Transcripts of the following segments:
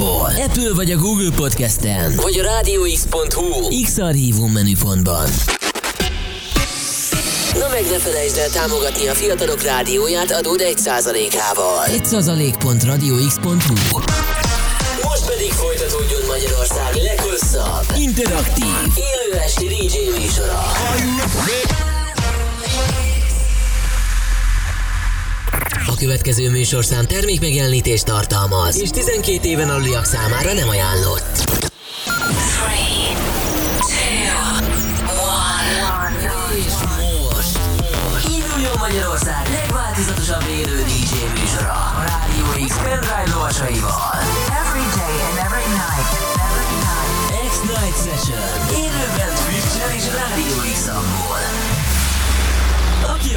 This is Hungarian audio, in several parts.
iPhone-ból, Apple vagy a Google Podcast-en, vagy a rádióx.hu X-Archívum menüpontban. Na meg ne felejtsd el támogatni a fiatalok rádióját adód 1%-ával. 1%.radiox.hu Most pedig folytatódjon Magyarország leghosszabb, interaktív, élő esti DJ műsora. A következő műsorszám termék megjelenítést tartalmaz, és 12 éven aluliak számára nem ajánlott.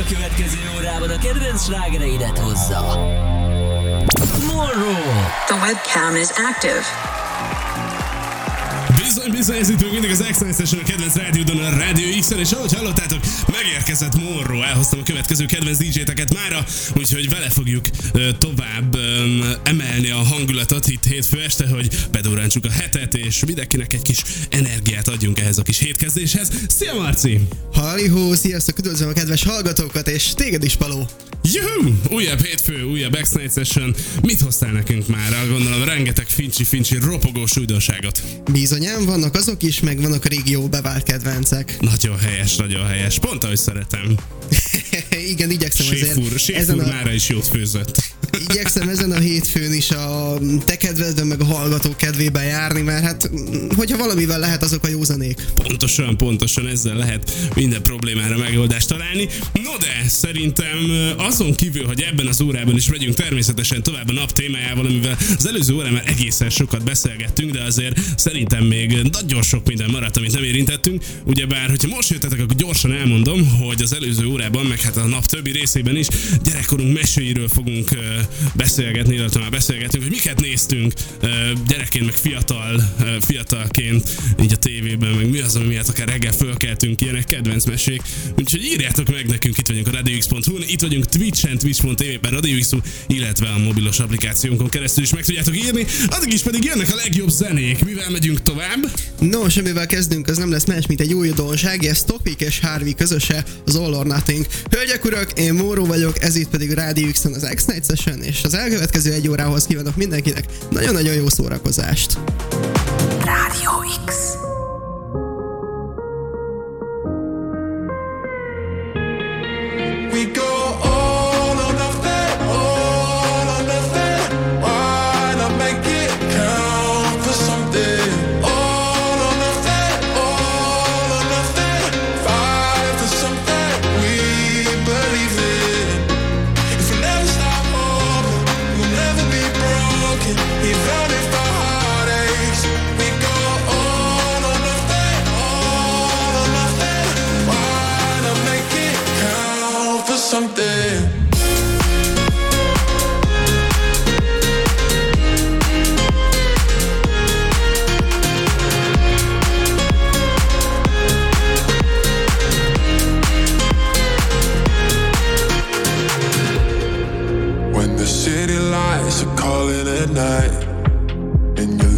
A következő órában a kedvenc slágereidet hozza. Morrow. The webcam is active. Bizony, bizony, ez itt még mindig az Excellence a kedvenc rádiódon, a Rádió x és ahogy hallottátok, megérkezett Morro, elhoztam a következő kedvenc DJ-teket mára, úgyhogy vele fogjuk tovább emelni a hangulatot itt hétfő este, hogy bedurrántsuk a hetet, és mindenkinek egy kis energiát adjunk ehhez a kis hétkezdéshez. Szia Marci! Halihó, sziasztok, üdvözlöm a kedves hallgatókat, és téged is, Paló. Juhu! Újabb hétfő, újabb X-Night Session. Mit hoztál nekünk már? Gondolom rengeteg fincsi-fincsi ropogós újdonságot. Bizonyán vannak azok is, meg vannak a régió bevált kedvencek. Nagyon helyes, nagyon helyes. Pont ahogy szeretem. Igen, igyekszem azért Séfúr, Séfúr ezen a, mára is jót főzött. igyekszem ezen a hétfőn is a te kedvedben, meg a hallgatók kedvében járni, mert hát, hogyha valamivel lehet, azok a józanék. Pontosan, pontosan ezzel lehet minden problémára megoldást találni. No de, szerintem azon kívül, hogy ebben az órában is megyünk természetesen tovább a nap témájával, amivel az előző már egészen sokat beszélgettünk, de azért szerintem még nagyon sok minden maradt, amit nem érintettünk. Ugyebár, hogyha most jöttetek, akkor gyorsan elmondom, hogy az előző órában, meg hát a nap többi részében is gyerekkorunk meséiről fogunk beszélgetni, illetve már beszélgetünk, hogy miket néztünk gyerekként, meg fiatal, fiatalként, így a tévében, meg mi az, ami miatt akár reggel fölkeltünk, ilyenek kedvenc mesék. Úgyhogy írjátok meg nekünk, itt vagyunk a radiox.hu, itt vagyunk Twitch-en, twitch.tv per radiox illetve a mobilos applikációnkon keresztül is meg tudjátok írni. Addig is pedig jönnek a legjobb zenék. Mivel megyünk tovább? Nos, amivel kezdünk, az nem lesz más, mint egy új újdonság, ez Topik és Harvey közöse, az All or Nothing. Hölgyek, urak, én Móró vagyok, ez itt pedig a Rádió x az X-Night Session, és az elkövetkező egy órához kívánok mindenkinek nagyon-nagyon jó szórakozást. Radio X.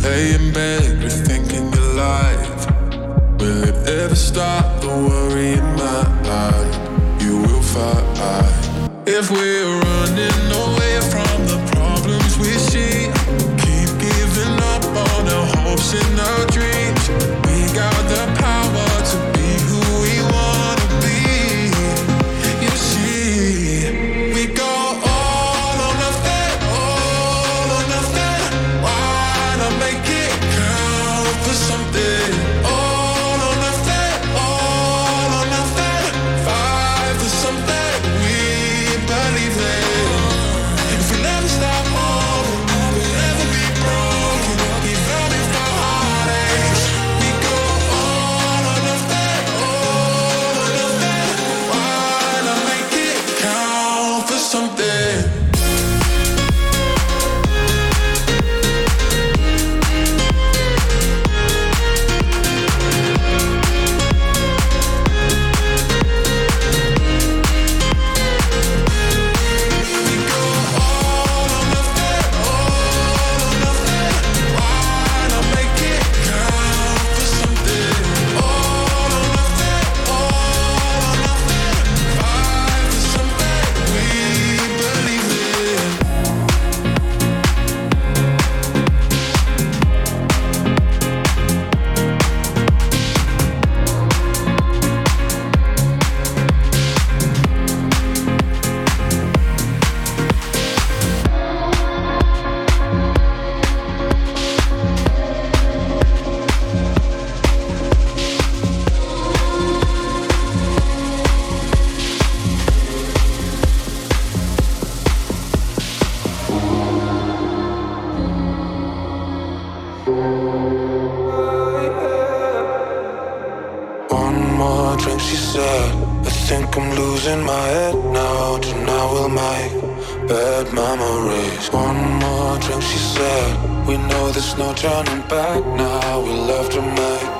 lay in bed, you're thinking Will it ever stop the worry in my eye? You will fight If we're running away in my head now. Tonight we'll make bad memories. One more drink, she said. We know there's no turning back now. We love to make.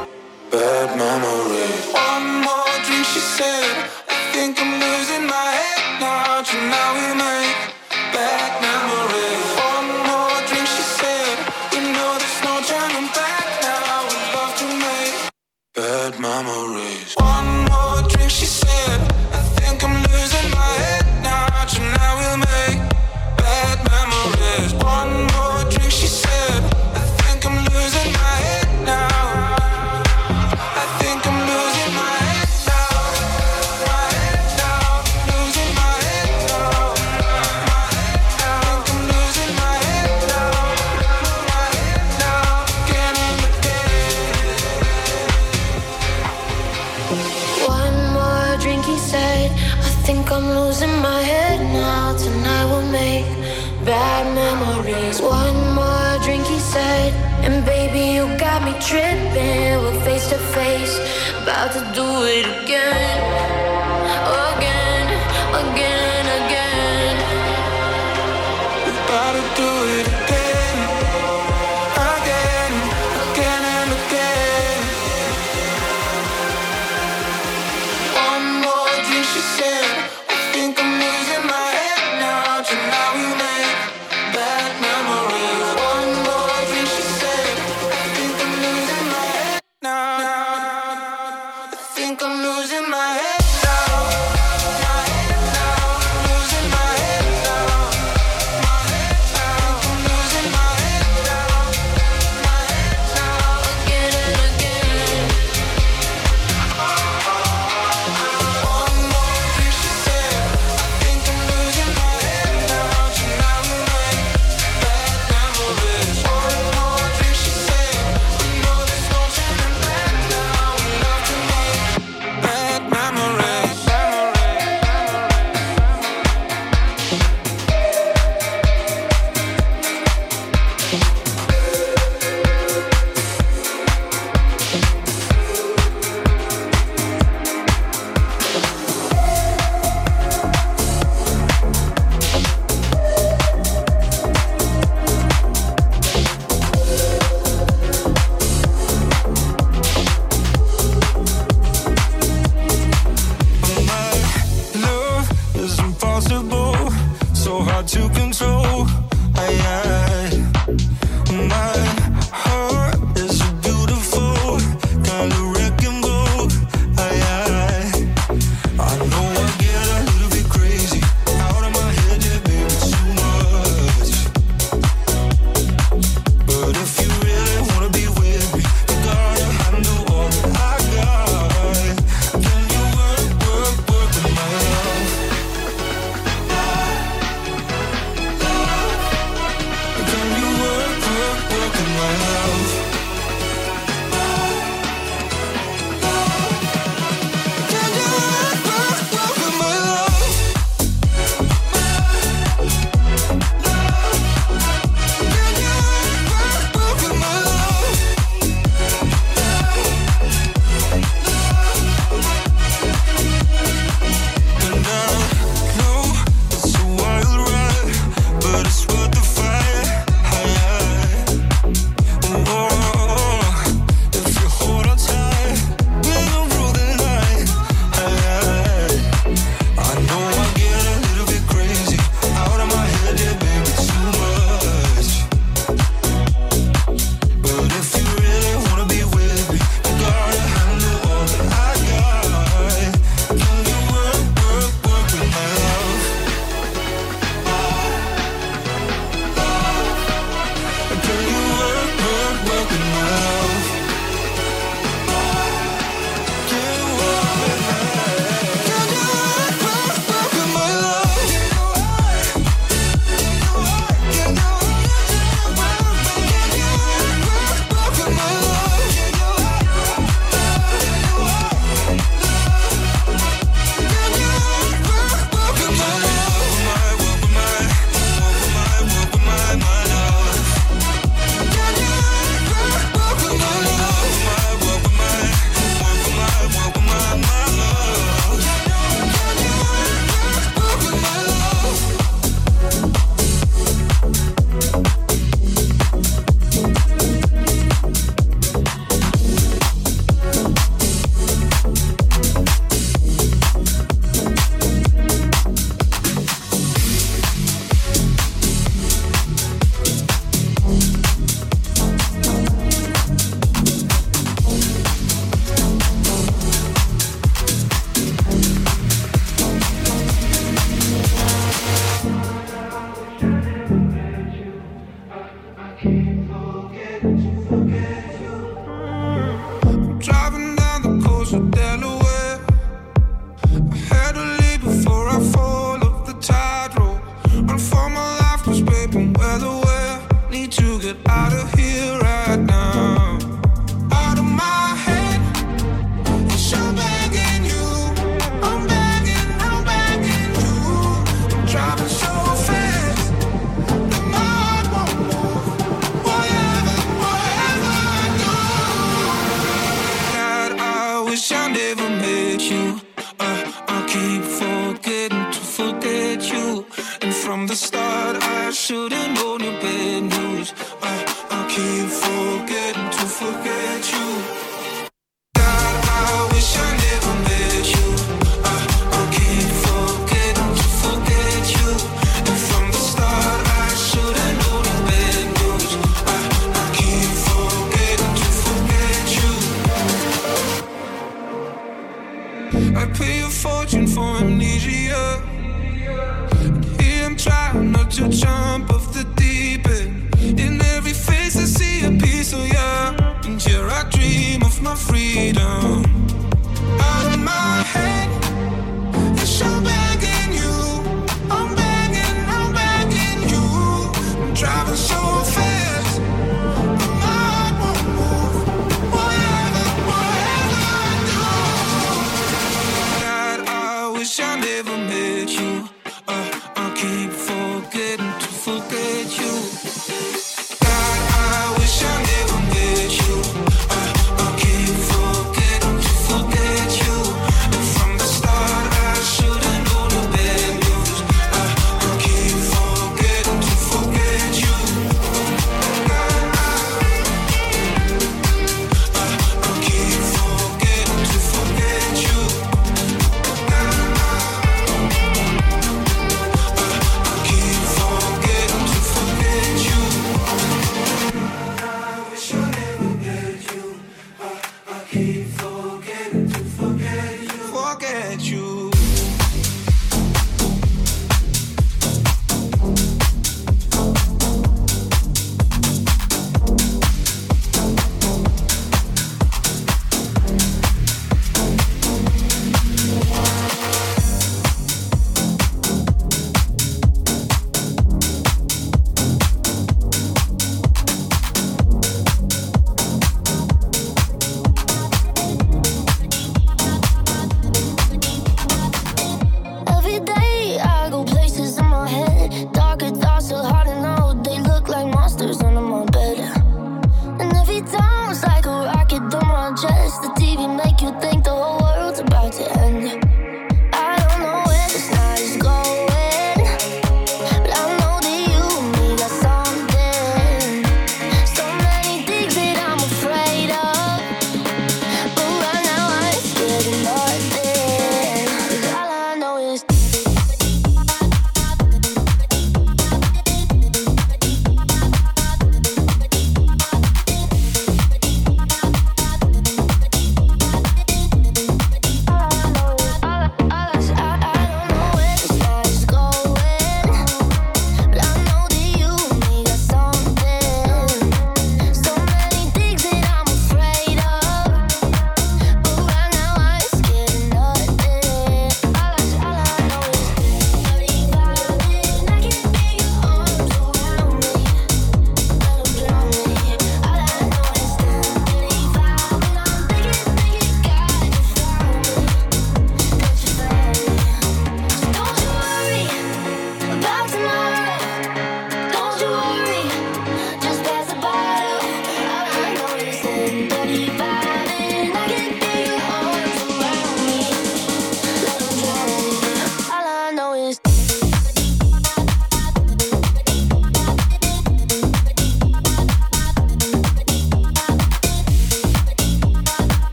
you.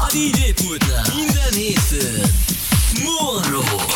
A DJ pultnál. Minden hétfőn. Monroe.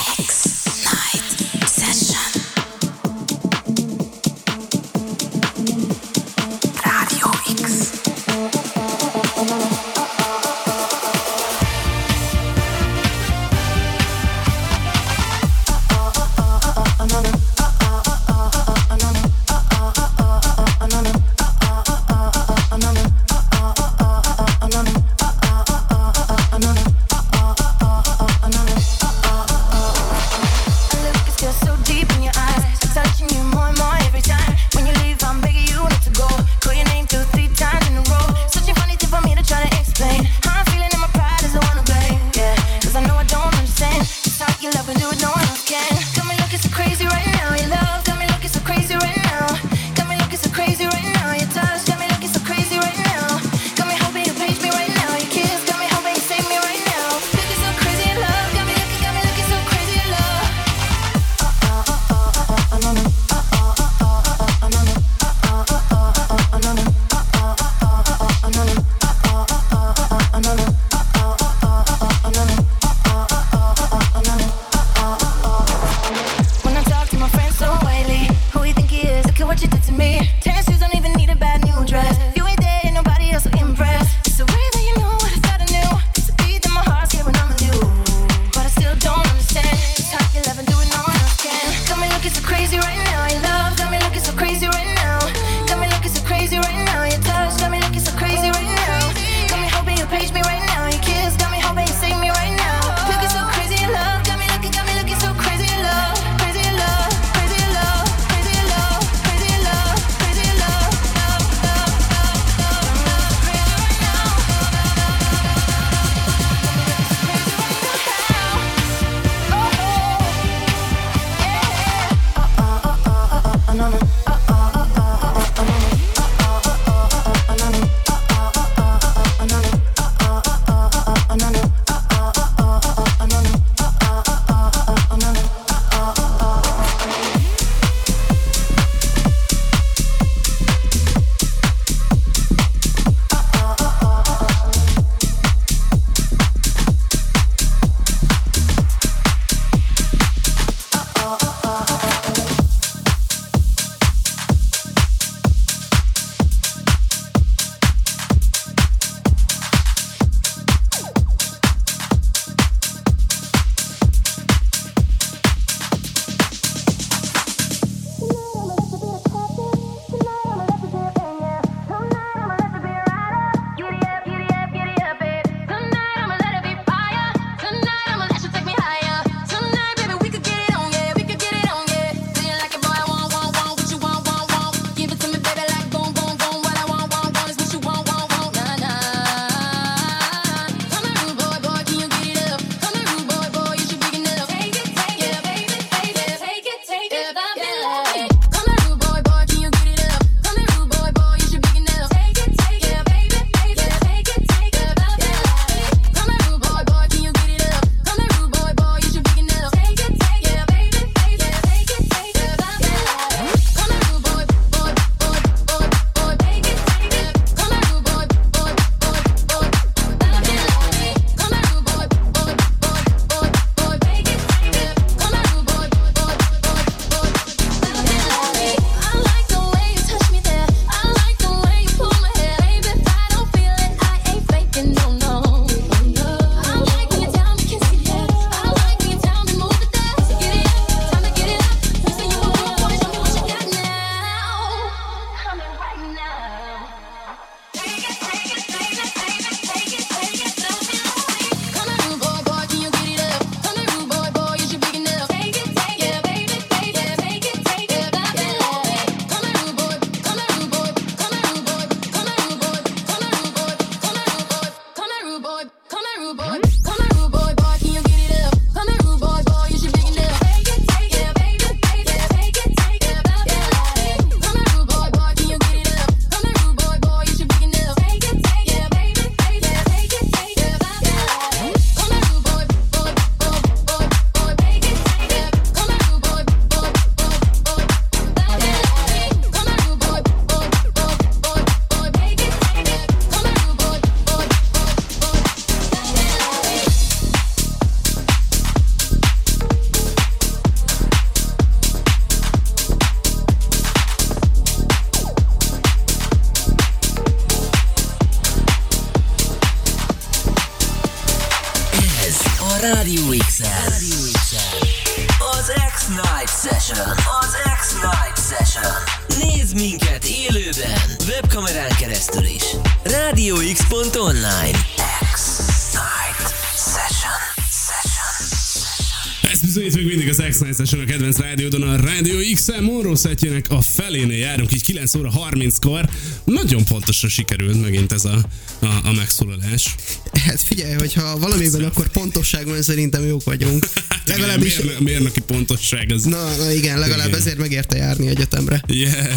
A felénél járunk, így 9 óra 30-kor. Nagyon pontosan sikerült megint ez a, a, a megszólalás. Hát figyelj, hogyha valamiben akkor pontosságban szerintem jók vagyunk. Legalábbis... Mérnök, mérnöki pontosság az. Na, na igen, legalább Igen. ezért megérte járni egyetemre. Yeah.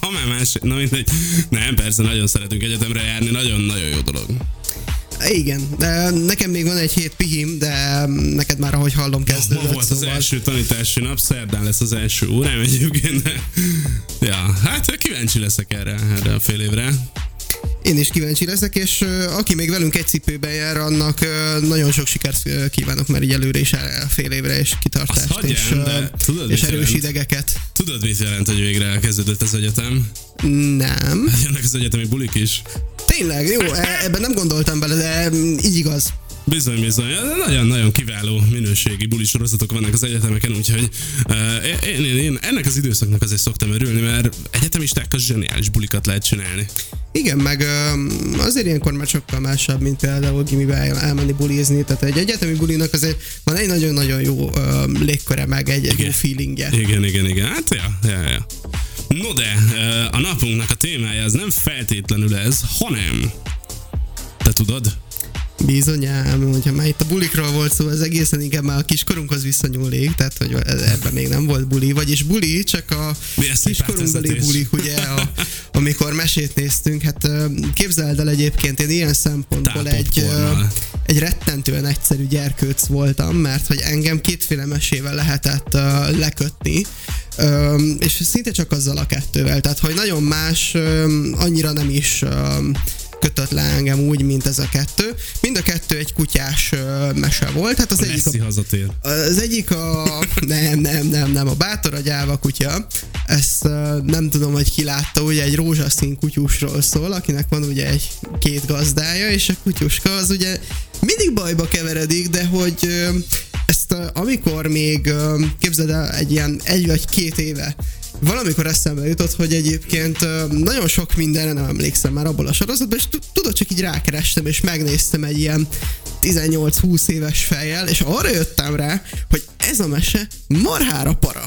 Ha már más, na mindegy. Nem, persze, nagyon szeretünk egyetemre járni, nagyon-nagyon jó dolog. Igen, de nekem még van egy hét pihim, de neked már ahogy hallom Ma kezdődött, volt az szóval... első tanítási nap, szerdán lesz az első órám egyébként, de... Ja, hát kíváncsi leszek erre, erre a fél évre. Én is kíváncsi leszek, és aki még velünk egy cipőben jár, annak nagyon sok sikert kívánok, mert így előre is fél évre, és kitartást, hagyján, és, de tudod, és erős jelent? idegeket. Tudod, mit jelent, hogy végre elkezdődött az egyetem? Nem. Jönnek az egyetemi bulik is. Tényleg, jó, e- ebben nem gondoltam bele, de mm, így igaz. Bizony, bizony. Nagyon-nagyon kiváló minőségi buli sorozatok vannak az egyetemeken, úgyhogy uh, én, én, én, ennek az időszaknak azért szoktam örülni, mert egyetemistákkal zseniális bulikat lehet csinálni. Igen, meg ö, azért ilyenkor már sokkal másabb, mint például gimibe el- elmenni bulizni, tehát egy egyetemi bulinak azért van egy nagyon-nagyon jó ö, légköre, meg egy, egy jó feelingje. Igen, igen, igen. Hát, ja, ja, ja. No de, a napunknak a témája az nem feltétlenül ez, hanem... Te tudod? Bizonyám, hogyha már itt a bulikról volt szó, az egészen inkább már a kiskorunkhoz visszanyúlik, tehát hogy ebben még nem volt buli, vagyis buli, csak a kiskorunkbeli bulik, ugye, a, amikor mesét néztünk, hát képzeld el egyébként, én ilyen szempontból egy, egy rettentően egyszerű gyerkőc voltam, mert hogy engem kétféle mesével lehetett uh, lekötni, um, és szinte csak azzal a kettővel, tehát hogy nagyon más, um, annyira nem is um, kötött le engem úgy, mint ez a kettő. Mind a kettő egy kutyás mese volt, hát az A egyik Messi a hazatér. az egyik a... Nem, nem, nem, nem. A bátor a gyáva kutya. Ezt nem tudom, hogy ki látta, ugye egy rózsaszín kutyusról szól, akinek van ugye egy két gazdája, és a kutyuska az ugye mindig bajba keveredik, de hogy ezt amikor még képzeld el egy ilyen egy vagy két éve valamikor eszembe jutott, hogy egyébként nagyon sok mindenre nem emlékszem már abból a sorozatban, és tu- tudod, csak így rákerestem, és megnéztem egy ilyen 18-20 éves fejjel, és arra jöttem rá, hogy ez a mese marhára para.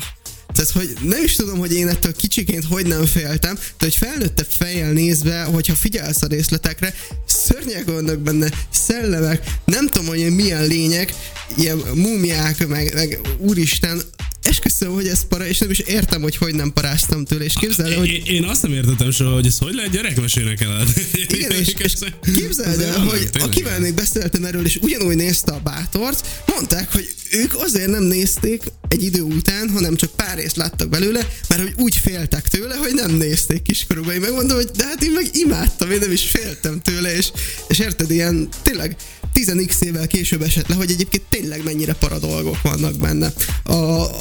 Tehát, hogy nem is tudom, hogy én ettől kicsiként hogy nem féltem, de hogy felnőttebb fejjel nézve, hogyha figyelsz a részletekre, szörnyek vannak benne, szellemek, nem tudom, hogy milyen lények, ilyen múmiák, meg, meg úristen, esküszöm, hogy ez para, és nem is értem, hogy hogy nem paráztam tőle, és képzeld el, hogy Én, én azt nem értettem soha, hogy ez hogy lehet gyerekmesének el. igen, és, és képzeld el, hogy akivel még beszéltem erről, és ugyanúgy nézte a bátort, mondták, hogy ők azért nem nézték egy idő után, hanem csak pár részt láttak belőle, mert hogy úgy féltek tőle, hogy nem nézték kiskorukban. Én megmondom, hogy de hát én meg imádtam, én nem is féltem tőle, és, és érted, ilyen tényleg 10x évvel később esett le, hogy egyébként tényleg mennyire para dolgok vannak benne. A,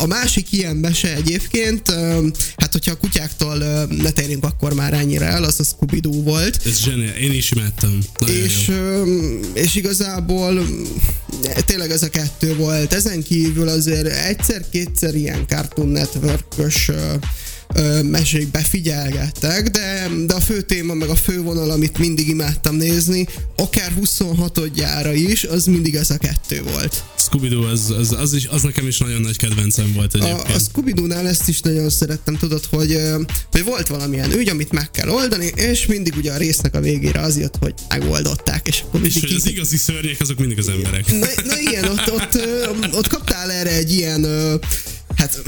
a másik ilyen mese egyébként, hát hogyha a kutyáktól ne térjünk akkor már ennyire el, az a scooby volt. Ez zseniál, én is imádtam. Nagyon És, jó. és igazából tényleg ez a kettő volt. Ezen kívül azért egyszer-kétszer ilyen Cartoon Network-ös ö, ö, mesék befigyelgettek, de, de a fő téma, meg a fő vonal, amit mindig imádtam nézni, akár 26-odjára is, az mindig ez a kettő volt. Scooby-Doo, az, az, az, is, az nekem is nagyon nagy kedvencem volt A, egyébként. a Scooby-Doo-nál ezt is nagyon szerettem, tudod, hogy, hogy volt valamilyen ügy, amit meg kell oldani, és mindig ugye a résznek a végére az jött, hogy megoldották, és akkor és hogy az igazi szörnyek, azok mindig az emberek. Na, na igen, ott, ott, ö, ott kaptál erre egy ilyen, hát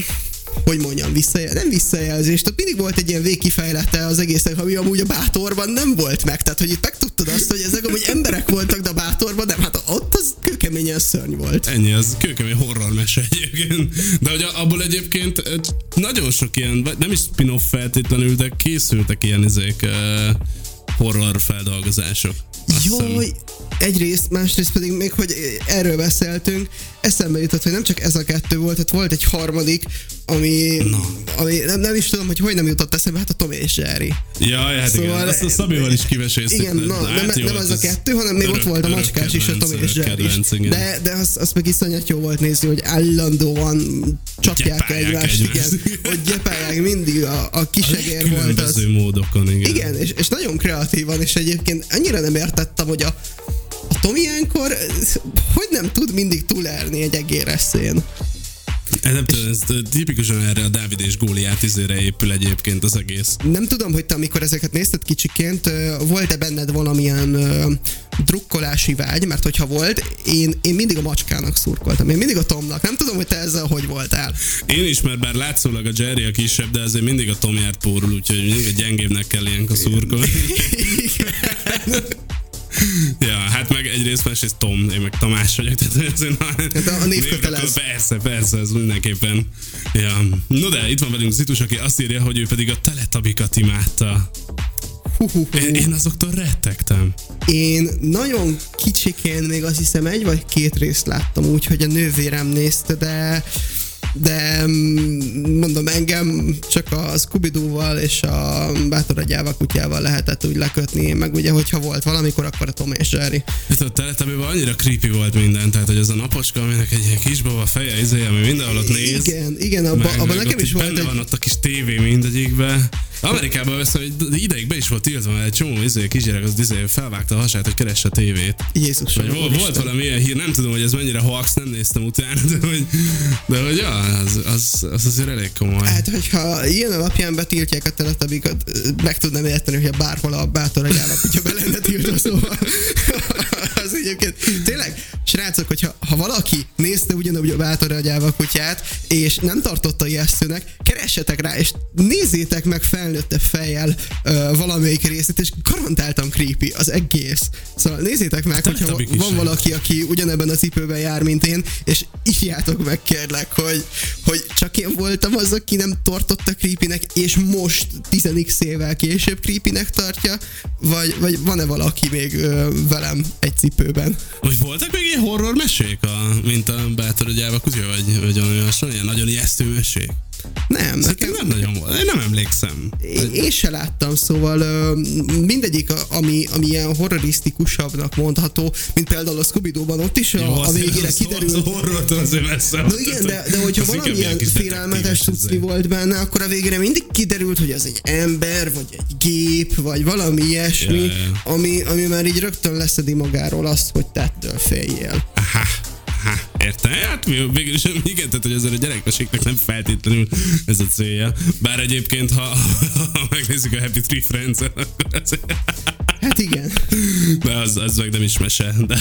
hogy mondjam, visszajel, nem visszajelzést, ott mindig volt egy ilyen végkifejlete az egésznek, ami amúgy a bátorban nem volt meg. Tehát, hogy itt megtudtad azt, hogy ezek amúgy emberek voltak, de a bátorban nem. Hát ott az kőkeményen szörny volt. Ennyi, az kőkemény horror mese egyébként. De hogy abból egyébként nagyon sok ilyen, nem is spin-off feltétlenül, de készültek ilyen izék, ö, horror feldolgozások. Jaj, egyrészt, másrészt pedig még, hogy erről beszéltünk, eszembe jutott, hogy nem csak ez a kettő volt, hát volt egy harmadik, ami, Na. ami nem, nem is tudom, hogy hogy nem jutott eszembe, hát a Tom és Jerry. Jaj, hát Szóval- igen, azt a Szabival is kiveséztük. Igen, na, de nem, hát jó nem az a kettő, hanem még ott volt a macskás is, a Tom és Jerry is. De, de az, az meg iszonyat jó volt nézni, hogy állandóan csapják egymást, egymást. igen, hogy gyepálják mindig a, a kisegér volt az. Módokon, igen. Igen, és, és nagyon kreatívan, és egyébként annyira nem értettem, hogy a, a Tom ilyenkor hogy nem tud mindig túlelni egy egéres szén. Ez nem tudom, ez tipikusan erre a Dávid és Góliát izére épül egyébként az egész. Nem tudom, hogy te amikor ezeket nézted kicsiként, volt-e benned valamilyen ö, drukkolási vágy, mert hogyha volt, én, én mindig a macskának szurkoltam, én mindig a Tomnak. Nem tudom, hogy te ezzel hogy voltál. Én is, mert bár látszólag a Jerry a kisebb, de azért mindig a Tom járt pórul, úgyhogy mindig a gyengébbnek kell ilyenkor szurkolni. Ja, hát meg egyrészt másrészt Tom, én meg Tamás vagyok, tehát azért na, Hát a- a név kötelez. Persze, persze, ez mindenképpen. Ja. No de itt van velünk Zitus, aki azt írja, hogy ő pedig a teletabikat imádta. Én, én azoktól rettegtem. Én nagyon kicsikén még azt hiszem egy vagy két részt láttam úgy, hogy a nővérem nézte, de de mm, mondom, engem csak a scooby és a Bátor a gyáva kutyával lehetett úgy lekötni, meg ugye, hogyha volt valamikor, akkor a Tom és Jerry. Ez a teletabiban annyira creepy volt minden, tehát hogy az a napocska, aminek egy ilyen kisbaba feje izé, ami mindenhol ott néz. Igen, igen, abban abba nekem is volt benne egy... van ott a kis tévé mindegyikbe. Amerikában veszem, hogy ideig be is volt tiltva, mert egy csomó izé, kisgyerek az izé, felvágta a hasát, hogy keresse a tévét. Jézus, Vagy volt, volt valami ilyen hír, nem tudom, hogy ez mennyire hoax, nem néztem utána, de hogy, de hogy ja, az, az, az azért elég komoly. Hát, hogyha ilyen alapján betiltják a teletabikat, meg tudnám érteni, hogyha bárhol a bátor agyába kutya be lenne tiltva, szóval az egyébként tényleg, srácok, hogyha ha valaki nézte ugyanúgy a bátor agyába kutyát, és nem tartotta ijesztőnek, keressetek rá, és nézzétek meg felnőtte fejjel ö, valamelyik részét, és garantáltan creepy az egész. Szóval nézzétek meg, hogyha van valaki, aki ugyanebben a cipőben jár, mint én, és ifjátok meg kérlek, hogy, hogy csak én voltam az, aki nem tartotta creepynek, és most 10x évvel később creepynek tartja, vagy, vagy van-e valaki még ö, velem egy cipőben? Hogy voltak még ilyen horror mesék, a, mint a Bátor a gyáva kutya, vagy, vagy olyan hasonló, ilyen nagyon ijesztő mesék? Nem, nekem, nem nagyon volt, én nem emlékszem. Én, én se láttam, szóval mindegyik, ami, ami ilyen horrorisztikusabbnak mondható, mint például a scooby ban ott is a, Jó, a az- végére az- kiderült, Az horrortól azért messze. Na igen, de, de hogyha Az valamilyen félelmetes cucci izé. volt benne, akkor a végére mindig kiderült, hogy ez egy ember, vagy egy gép, vagy valami ilyesmi, ja. Ami, ami már így rögtön leszedi magáról azt, hogy tettől féljél. Aha, aha, értem. Hát végül is igen, tehát hogy azért a gyerekmeséknek nem feltétlenül ez a célja. Bár egyébként, ha, ha megnézzük a Happy Tree friends akkor Hát igen. de az, az meg nem is mese, de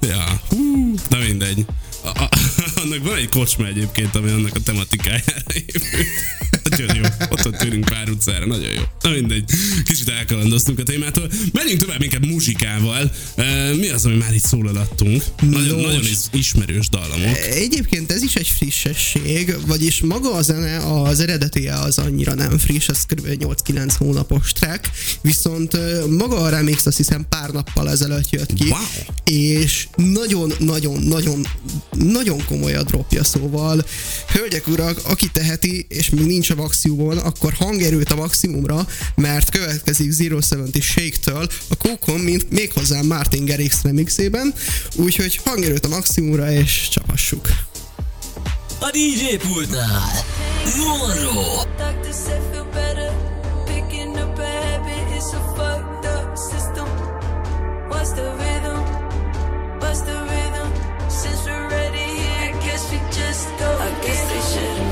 ja, hú, na mindegy. A, a, annak van egy kocsma egyébként, ami annak a tematikájára épült. Ott ott tűrünk pár utcára, nagyon jó. Na mindegy. Kicsit elkalandoztunk a témától. Menjünk tovább inkább muzsikával. E, mi az, ami már itt szólalattunk? Nagyon, Nos. nagyon is- ismerős dallamok. Egyébként ez is egy frissesség, vagyis maga a zene, az eredetie az annyira nem friss, az kb. 8-9 hónapos track, viszont maga a remix azt hiszem pár nappal ezelőtt jött ki, Wow. és nagyon-nagyon-nagyon nagyon komoly a dropja, szóval hölgyek, urak, aki teheti, és még nincs a maximumon, akkor hangerőt a maximumra, mert következik Zero Seventy Shake-től a Kókon, mint méghozzá Martin Garrix remixében, úgyhogy hangerőt a maximumra, és csapassuk. A DJ pultnál Monroe. What's the rhythm? What's the rhythm? Since we're ready I guess we just go. I guess they should've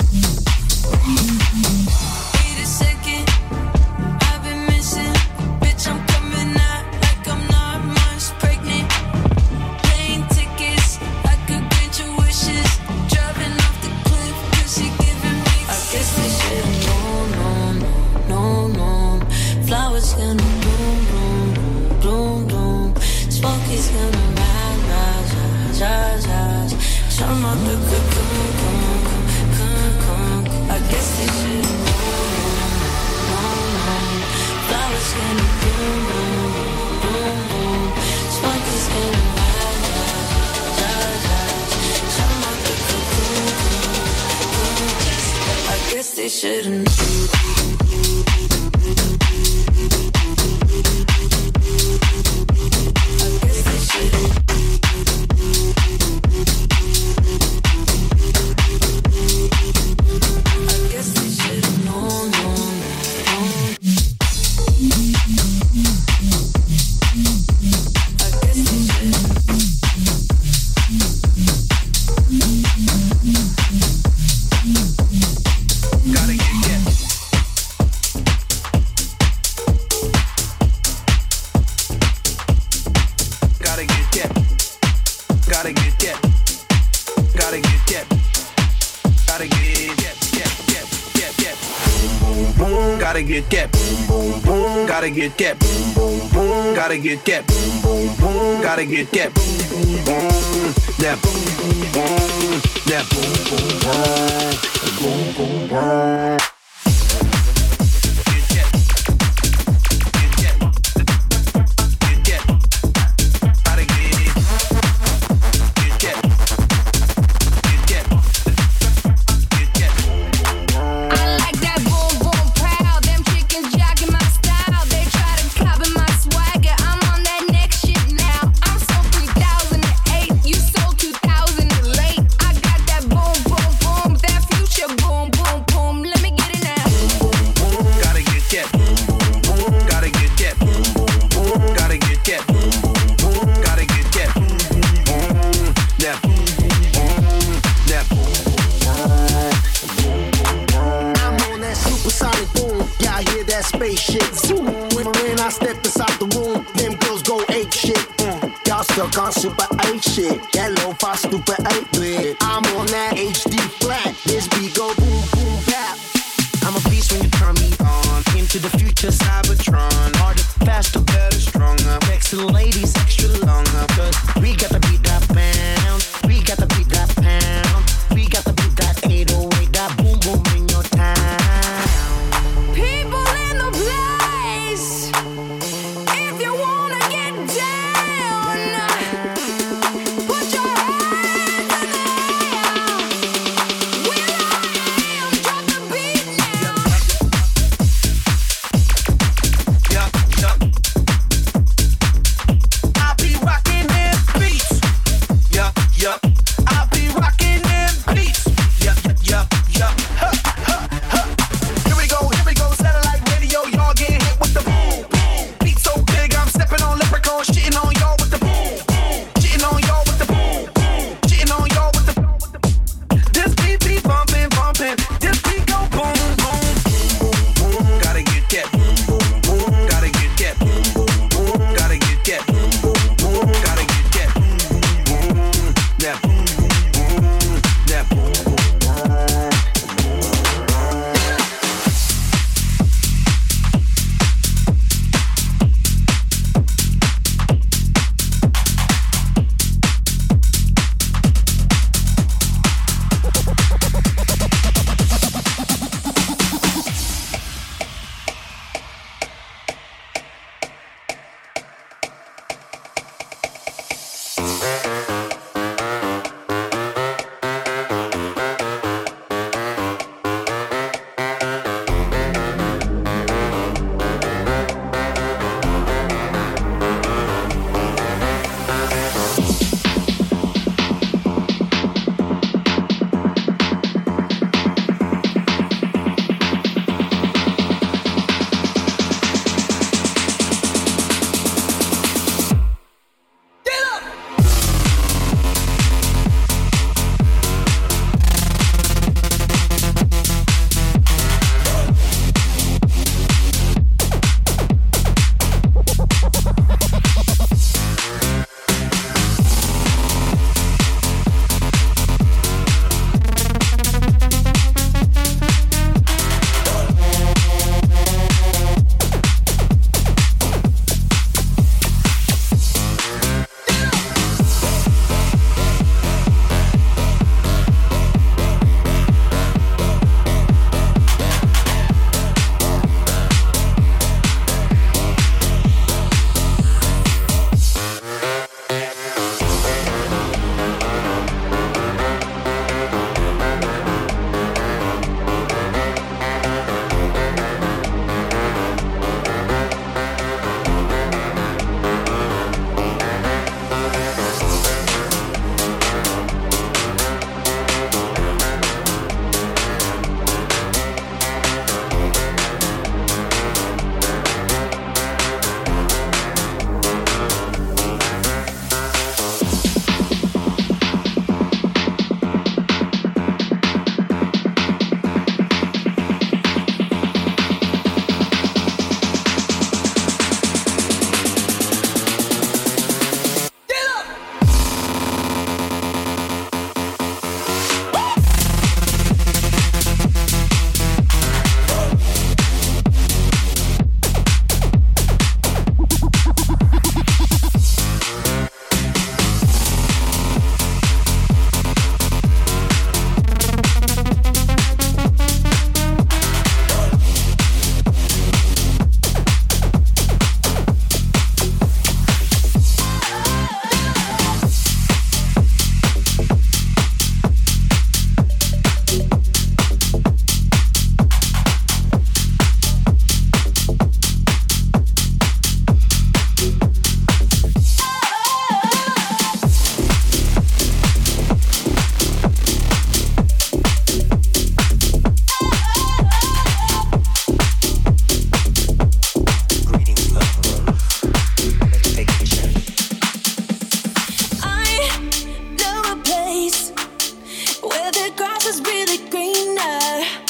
the grass is really greener.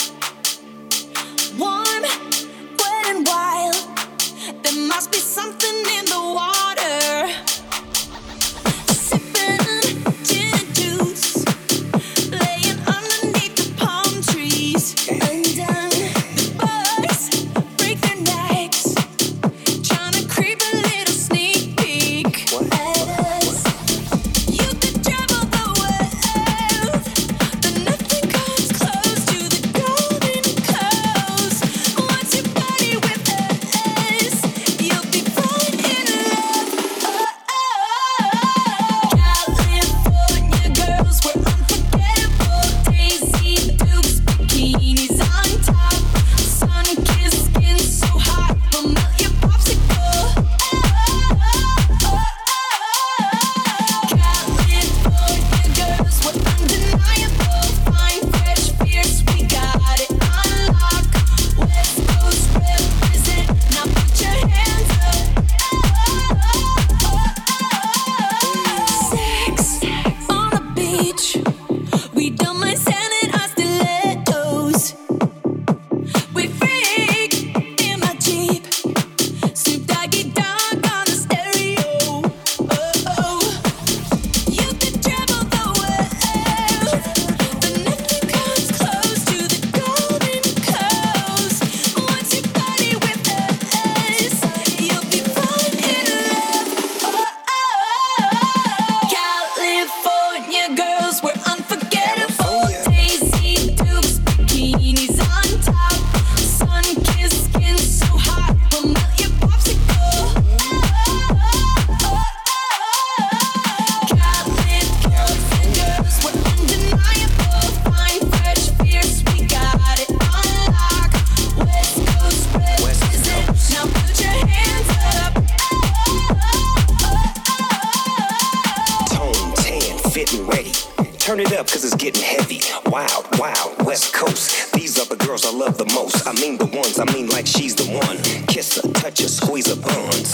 love the most. I mean the ones, I mean like she's the one. Kiss her, touch her, squeeze her buns.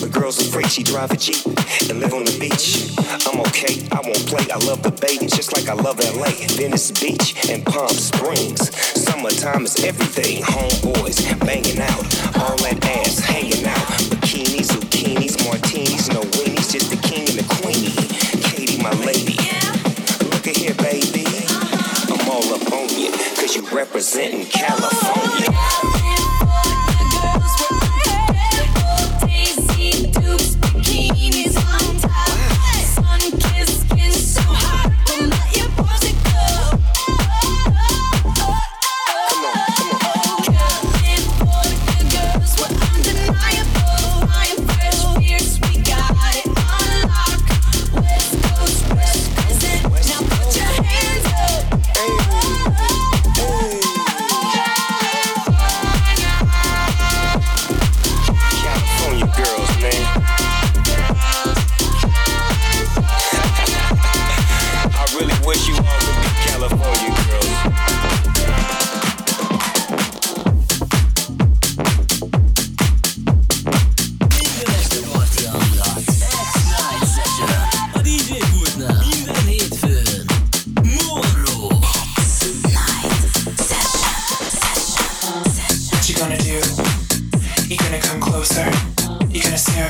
But girls afraid she drive a Jeep and live on the beach. I'm okay, I won't play. I love the bay, just like I love LA. Venice Beach and Palm Springs. Summertime is everything. Homeboys banging out. representing California.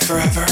forever.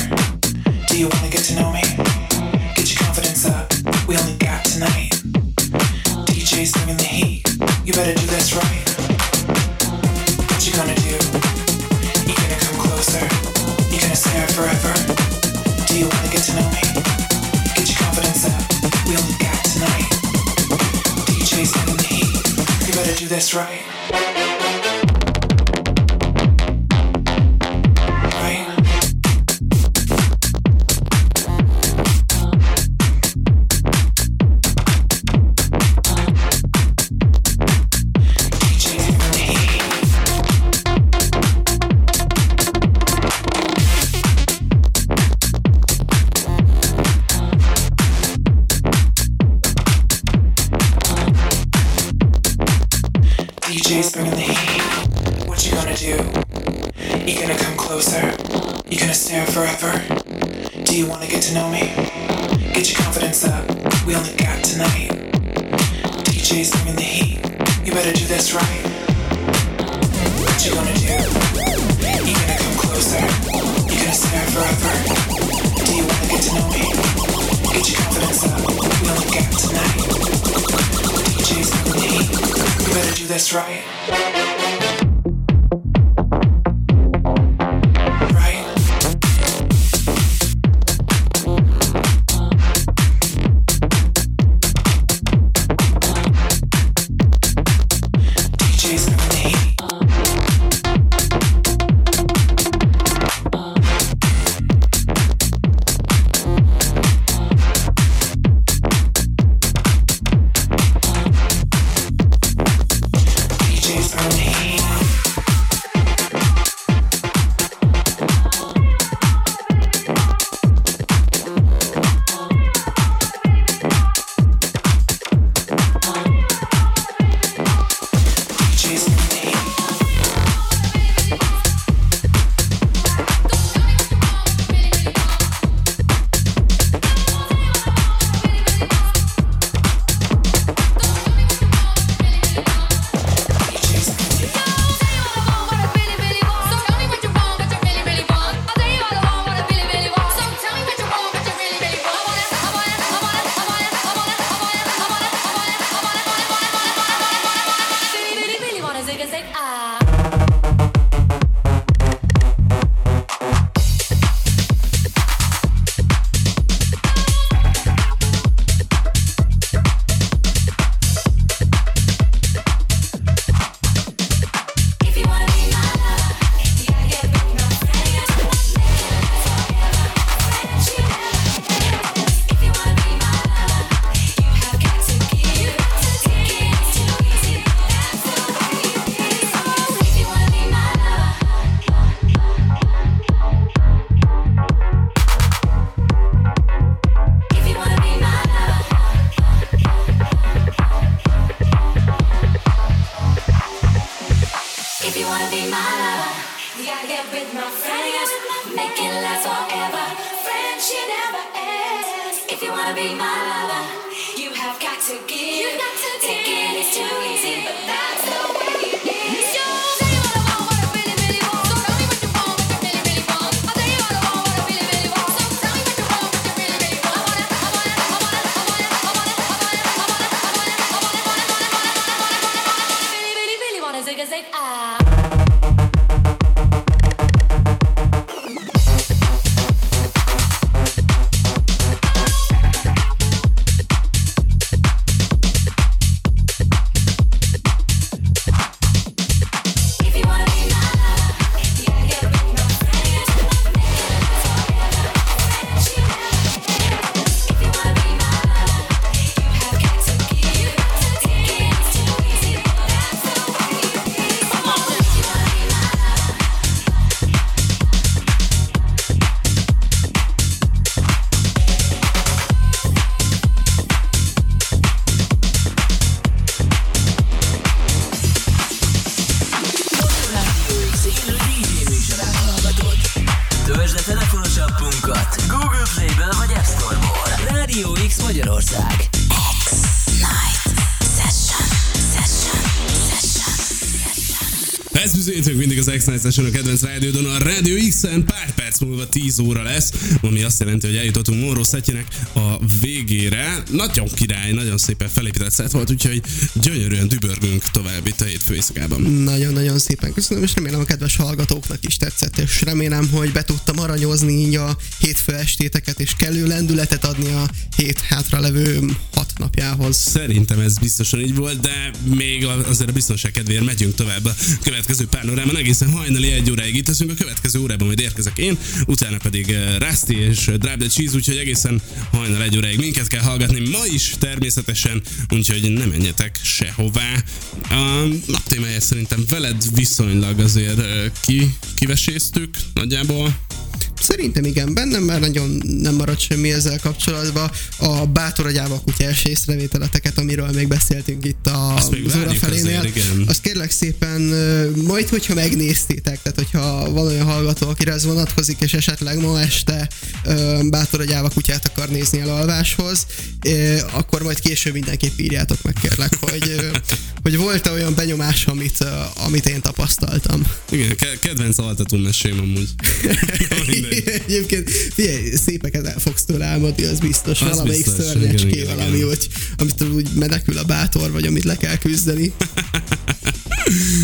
Session a kedvenc rádiódon. A Rádió X-en pár perc múlva 10 óra lesz, ami azt jelenti, hogy eljutottunk Moró szetjének a végére. Nagyon király, nagyon szépen felépített szett volt, úgyhogy gyönyörűen dübörgünk tovább itt a hétfő. Nagyon-nagyon szépen köszönöm, és remélem a kedves hallgatóknak is tetszett, és remélem, hogy be tudtam aranyozni így a hétfő estéteket, és kellő lendületet adni a hét hátralevő hat napjához. Szerintem ez biztosan így volt, de még azért a biztonság kedvéért megyünk tovább a következő órában. Egészen hajnali egy óráig itt leszünk, a következő órában majd érkezek én, utána pedig uh, Rusty és Drive the Cheese, úgyhogy egészen hajnal egy óráig minket kell hallgatni, ma is természetesen, úgyhogy ne menjetek sehová. A nap témája szerintem veled viszonylag azért uh, ki, kiveséztük nagyjából. Szerintem igen, bennem már nagyon nem maradt semmi ezzel kapcsolatban. A bátor agyával kutyás észrevételeteket, amiről még beszéltünk itt a Azt még óra felénél. azért, igen. Azt kérlek szépen, majd hogyha megnéztétek, tehát hogyha van olyan hallgató, akire ez vonatkozik, és esetleg ma este bátor agyával kutyát akar nézni elalváshoz, ö, akkor majd később mindenképp írjátok meg kérlek, hogy, hogy volt-e olyan benyomás, amit, amit én tapasztaltam. Igen, ke- kedvenc altató mesém amúgy. Egyébként figyelj, szépeket el fogsz tőle álmodni, az biztos. Az valamelyik biztos, szörnyecské, igen, valami, igen. hogy amit úgy menekül a bátor, vagy amit le kell küzdeni.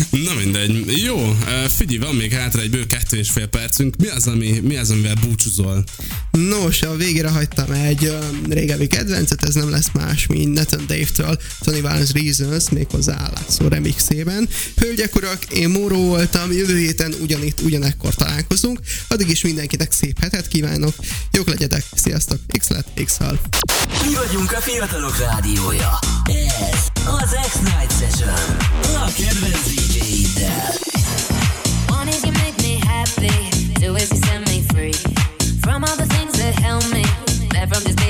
Na mindegy. Jó, figyelj, van még hátra egy bő kettő és fél percünk. Mi az, ami, mi az amivel búcsúzol? Nos, a végére hagytam egy um, régebbi kedvencet, ez nem lesz más, mint Nathan Dave-től, Tony Valens Reasons, méghozzá állátszó remixében. Hölgyek, urak, én Móró voltam, jövő héten ugyanitt, ugyanekkor találkozunk, addig is mindenkinek szép hetet kívánok, jók legyetek, sziasztok, x lett, x hal. Mi vagyunk a fiatalok rádiója. Ez One is you make me happy, two is you set me free. From all the things that held me back from just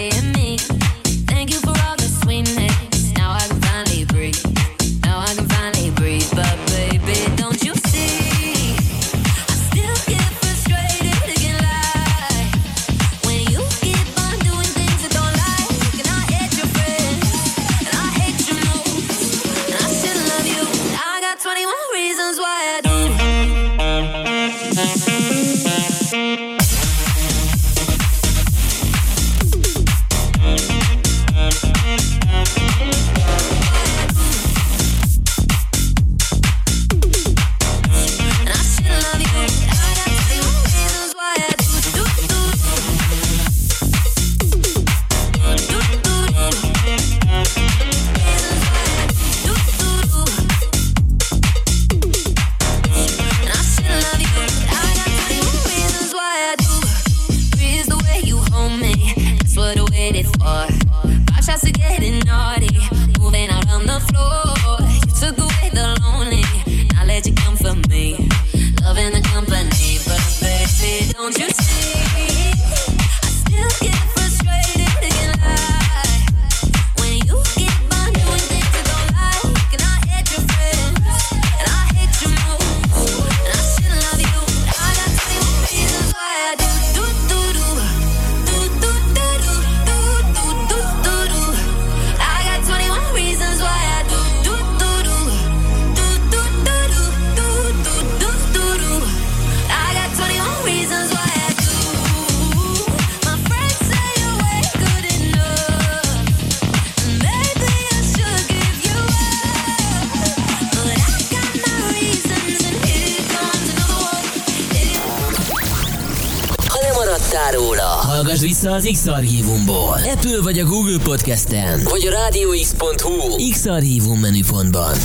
vissza az X-Archívumból. Apple vagy a Google Podcasten, vagy a rádióx.hu X-Archívum menüpontban.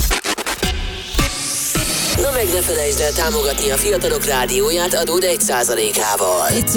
Na meg ne felejtsd el támogatni a fiatalok rádióját adód 1%-ával. 1